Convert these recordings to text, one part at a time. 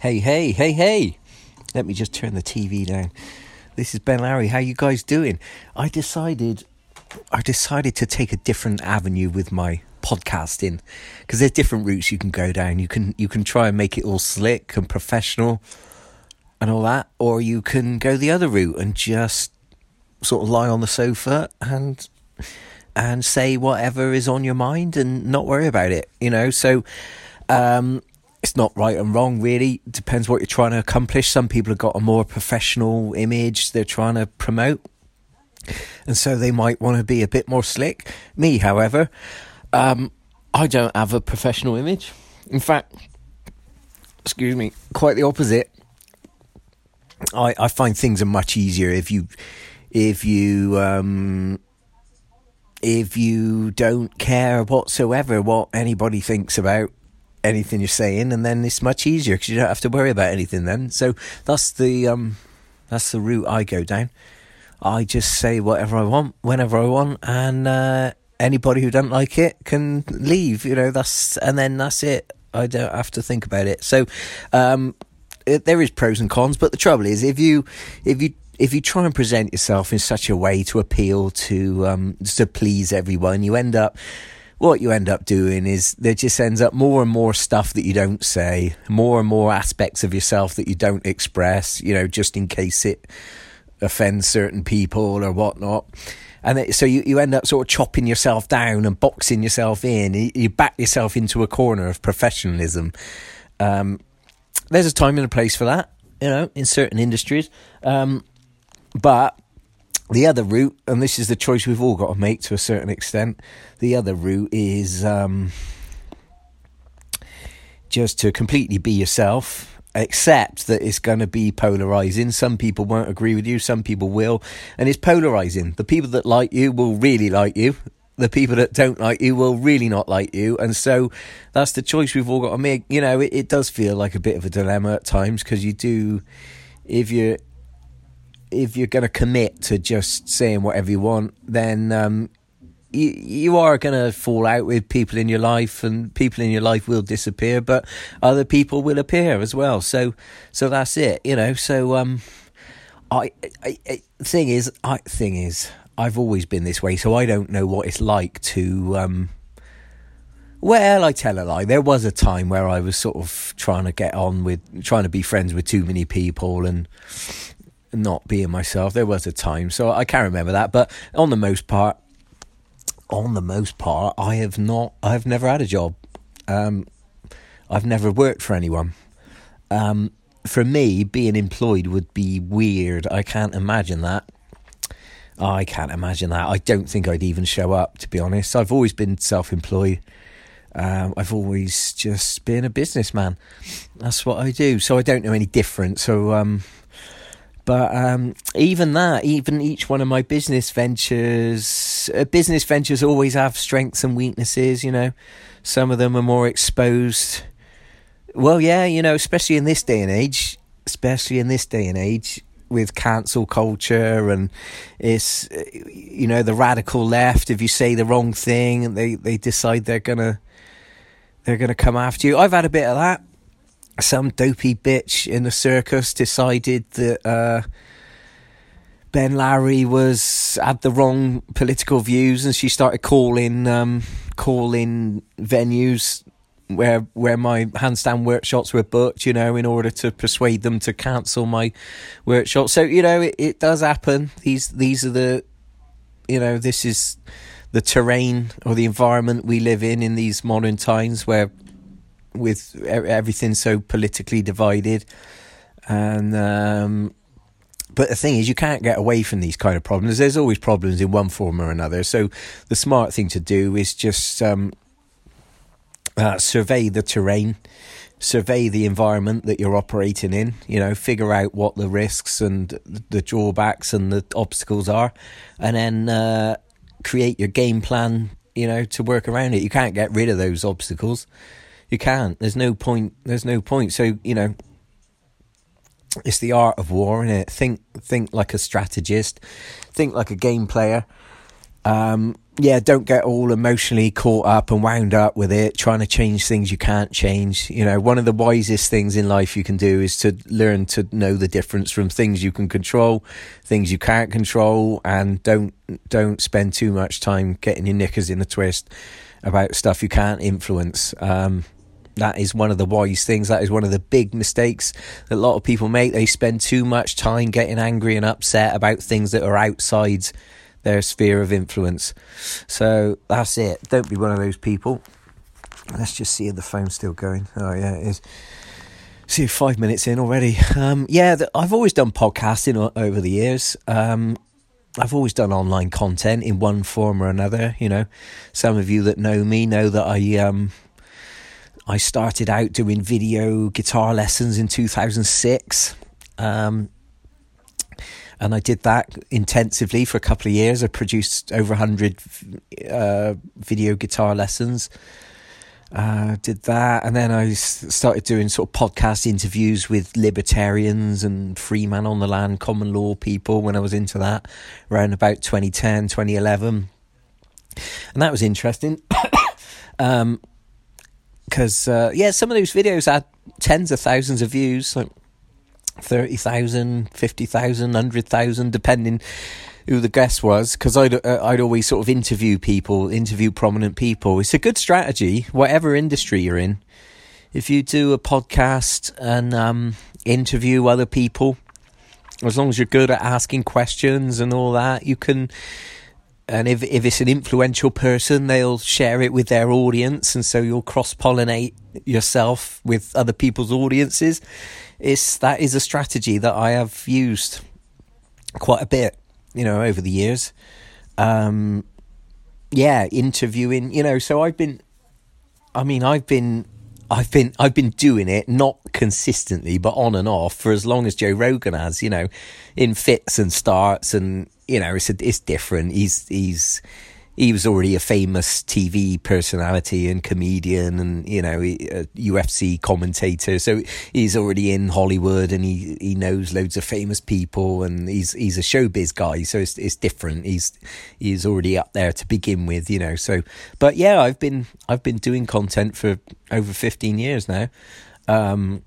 Hey, hey, hey, hey. Let me just turn the TV down. This is Ben Lowrey. How you guys doing? I decided I decided to take a different avenue with my podcasting because there's different routes you can go down. You can you can try and make it all slick and professional and all that or you can go the other route and just sort of lie on the sofa and and say whatever is on your mind and not worry about it, you know. So um it's not right and wrong really. It depends what you're trying to accomplish. Some people have got a more professional image they're trying to promote and so they might want to be a bit more slick. Me however um, i don't have a professional image. In fact excuse me quite the opposite. I i find things are much easier if you if you um if you don't care whatsoever what anybody thinks about anything you're saying, and then it's much easier because you don't have to worry about anything then. So that's the um, that's the route I go down. I just say whatever I want, whenever I want, and uh, anybody who doesn't like it can leave. You know, that's and then that's it. I don't have to think about it. So um, it, there is pros and cons, but the trouble is if you if you if you try and present yourself in such a way to appeal to um, to please everyone, you end up what you end up doing is there just ends up more and more stuff that you don't say, more and more aspects of yourself that you don't express, you know, just in case it offends certain people or whatnot. And it, so you, you end up sort of chopping yourself down and boxing yourself in. You, you back yourself into a corner of professionalism. Um, there's a time and a place for that, you know, in certain industries. Um, but the other route, and this is the choice we've all got to make to a certain extent, the other route is um, just to completely be yourself, accept that it's going to be polarizing. Some people won't agree with you, some people will, and it's polarizing. The people that like you will really like you. The people that don't like you will really not like you, and so that's the choice we've all got to make. You know, it, it does feel like a bit of a dilemma at times because you do, if you're if you're going to commit to just saying whatever you want, then um, you you are going to fall out with people in your life, and people in your life will disappear, but other people will appear as well. So so that's it, you know. So um, I, I, I thing is, I thing is, I've always been this way, so I don't know what it's like to um. Well, I tell a lie. There was a time where I was sort of trying to get on with, trying to be friends with too many people, and not being myself. There was a time, so I can't remember that. But on the most part, on the most part, I have not. I've never had a job. Um, I've never worked for anyone. Um, for me, being employed would be weird. I can't imagine that. I can't imagine that. I don't think I'd even show up, to be honest. I've always been self employed. Um, I've always just been a businessman. That's what I do. So I don't know any different. So um, but um, even that, even each one of my business ventures, uh, business ventures always have strengths and weaknesses. You know, some of them are more exposed. Well, yeah, you know, especially in this day and age, especially in this day and age with cancel culture and it's you know the radical left. If you say the wrong thing, they they decide they're gonna they're gonna come after you. I've had a bit of that some dopey bitch in the circus decided that uh, Ben Lowrey was had the wrong political views, and she started calling um, calling venues where where my handstand workshops were booked, you know, in order to persuade them to cancel my workshop. So you know, it, it does happen. These these are the you know this is the terrain or the environment we live in in these modern times where with everything so politically divided, and um, but the thing is, you can't get away from these kind of problems. There's always problems in one form or another. So the smart thing to do is just um, uh, survey the terrain, survey the environment that you're operating in. You know, figure out what the risks and the drawbacks and the obstacles are, and then uh, create your game plan. You know, to work around it. You can't get rid of those obstacles you can't. There's no point. There's no point. So you know, it's the art of war, is it? Think think like a strategist. Think like a game player. Um, yeah, don't get all emotionally caught up and wound up with it, trying to change things you can't change. You know, one of the wisest things in life you can do is to learn to know the difference from things you can control, things you can't control, and don't don't spend too much time getting your knickers in a twist about stuff you can't influence. Um, that is one of the wise things. That is one of the big mistakes that a lot of people make. They spend too much time getting angry and upset about things that are outside their sphere of influence. So that's it. Don't be one of those people. Let's just see if the phone's still going. Oh, yeah, it is. See, five minutes in already. Um, yeah, the, I've always done podcasting over the years. Um, I've always done online content in one form or another. You know, some of you that know me know that I um, I started out doing video guitar lessons in 2006. Um, and I did that intensively for a couple of years. I produced over 100 uh, video guitar lessons. Uh, did that, and then I started doing sort of podcast interviews with libertarians and free man on the land, common law people when I was into that around about 2010, 2011. And that was interesting. um, because uh, yeah, some of those videos had tens of thousands of views, like 30,000, 50,000, 100,000, depending who the guest was, because I'd, uh, I'd always sort of interview people, interview prominent people. It's a good strategy, whatever industry you're in. If you do a podcast and um, interview other people, as long as you're good at asking questions and all that, you can. And if if it's an influential person, they'll share it with their audience, and so you'll cross pollinate yourself with other people's audiences it's that is a strategy that I have used quite a bit, you know, over the years. Um, yeah, interviewing, you know, so I've been, I mean, I've been, I've been, I've been doing it not consistently, but on and off for as long as Joe Rogan has, you know, in fits and starts, and you know, it's a, it's different. He's he's he was already a famous TV personality and comedian, and you know, UFC commentator. So he's already in Hollywood, and he he knows loads of famous people, and he's he's a showbiz guy. So it's it's different. He's he's already up there to begin with, you know. So, but yeah, I've been I've been doing content for over fifteen years now. Um,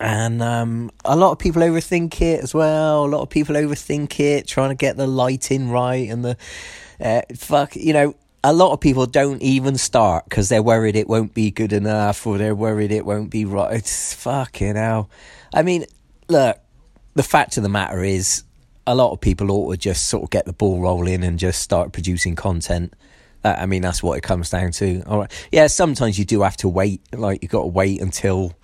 and um, a lot of people overthink it as well. A lot of people overthink it, trying to get the lighting right and the uh, fuck. You know, a lot of people don't even start because they're worried it won't be good enough, or they're worried it won't be right. It's fucking hell. I mean, look. The fact of the matter is, a lot of people ought to just sort of get the ball rolling and just start producing content. Uh, I mean, that's what it comes down to. All right. Yeah, sometimes you do have to wait. Like, you got to wait until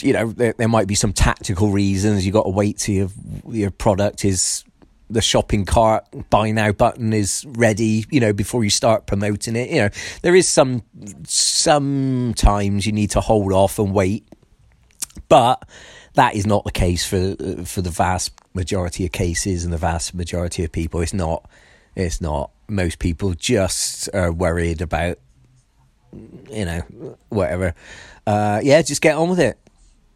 you know, there, there might be some tactical reasons. You've got to wait till your your product is the shopping cart buy now button is ready, you know, before you start promoting it. You know, there is some sometimes you need to hold off and wait, but that is not the case for for the vast majority of cases and the vast majority of people. It's not. It's not. Most people just are worried about, you know, whatever. Uh, yeah, just get on with it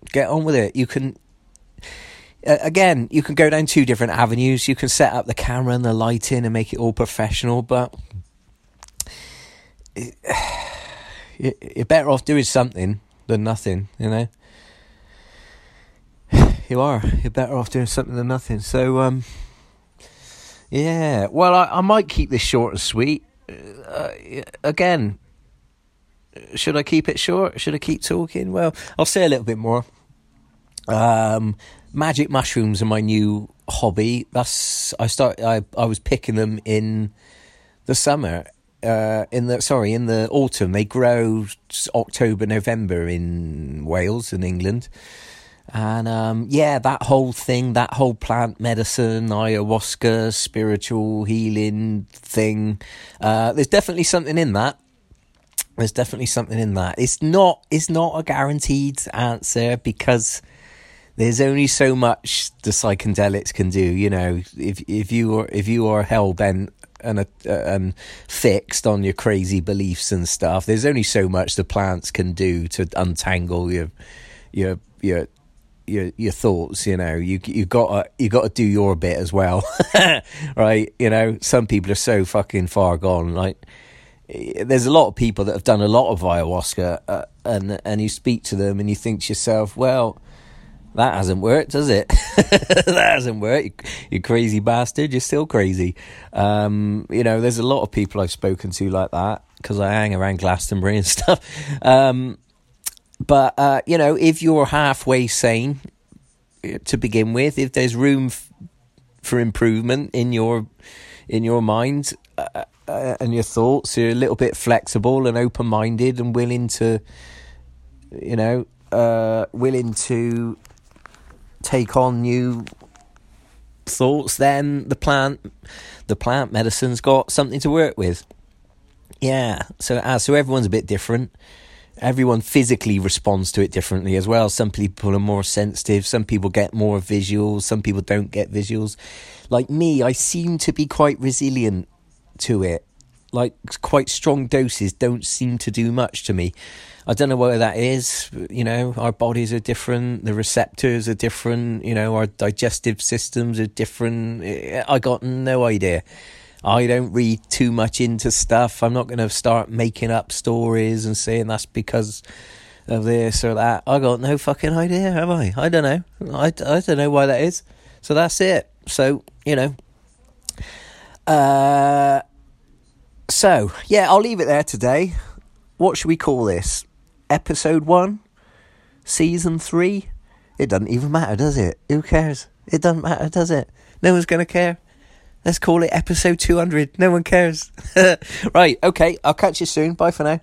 get on with it. You can again, you can go down two different avenues. You can set up the camera and the lighting and make it all professional, but you're better off doing something than nothing. You know, you are. You're better off doing something than nothing. So, um, yeah. Well, I, I might keep this short and sweet. Uh, again, should I keep it short? Should I keep talking? Well, I'll say a little bit more. Um, magic mushrooms are my new hobby. That's I start. I I was picking them in the summer. Uh, in the sorry, in the autumn, they grow October, November in Wales and England. And um, yeah, that whole thing, that whole plant medicine, ayahuasca, spiritual healing thing, uh, there's definitely something in that. There's definitely something in that. It's not. It's not a guaranteed answer because there's only so much the psychedelics can do. You know, if if you are if you are hell bent and uh, and fixed on your crazy beliefs and stuff, there's only so much the plants can do to untangle your your your your your thoughts. You know, you you got to you got to do your bit as well, right? You know, some people are so fucking far gone. Like, there's a lot of people that have done a lot of ayahuasca, uh, and and you speak to them and you think to yourself, well. That hasn't worked, does it? that hasn't worked. You, you, crazy bastard. You're still crazy. Um, you know, there's a lot of people I've spoken to like that because I hang around Glastonbury and stuff. Um, but uh, you know, if you're halfway sane uh, to begin with, if there's room f- for improvement in your in your mind uh, and your thoughts, you're a little bit flexible and open minded and willing to, you know, uh, willing to take on new thoughts. Then the plant, the plant medicine's got something to work with. Yeah, so uh, so everyone's a bit different everyone physically responds to it differently as well. Some people are more sensitive, some people get more visuals, some people don't get visuals. Like me, I seem to be quite resilient to it. Like quite strong doses don't seem to do much to me. I don't know whether that is, you know, our bodies are different, the receptors are different, you know, our digestive systems are different. I got no idea. I don't read too much into stuff. I'm not going to start making up stories and saying that's because of this or that. I got no fucking idea, have I? I don't know. I, I don't know why that is. So that's it. So, you know. Uh, so, yeah, I'll leave it there today. What should we call this? Episode 1? Season 3? It doesn't even matter, does it? Who cares? It doesn't matter, does it? No one's going to care. Let's call it episode 200. No one cares. right, okay. I'll catch you soon. Bye for now.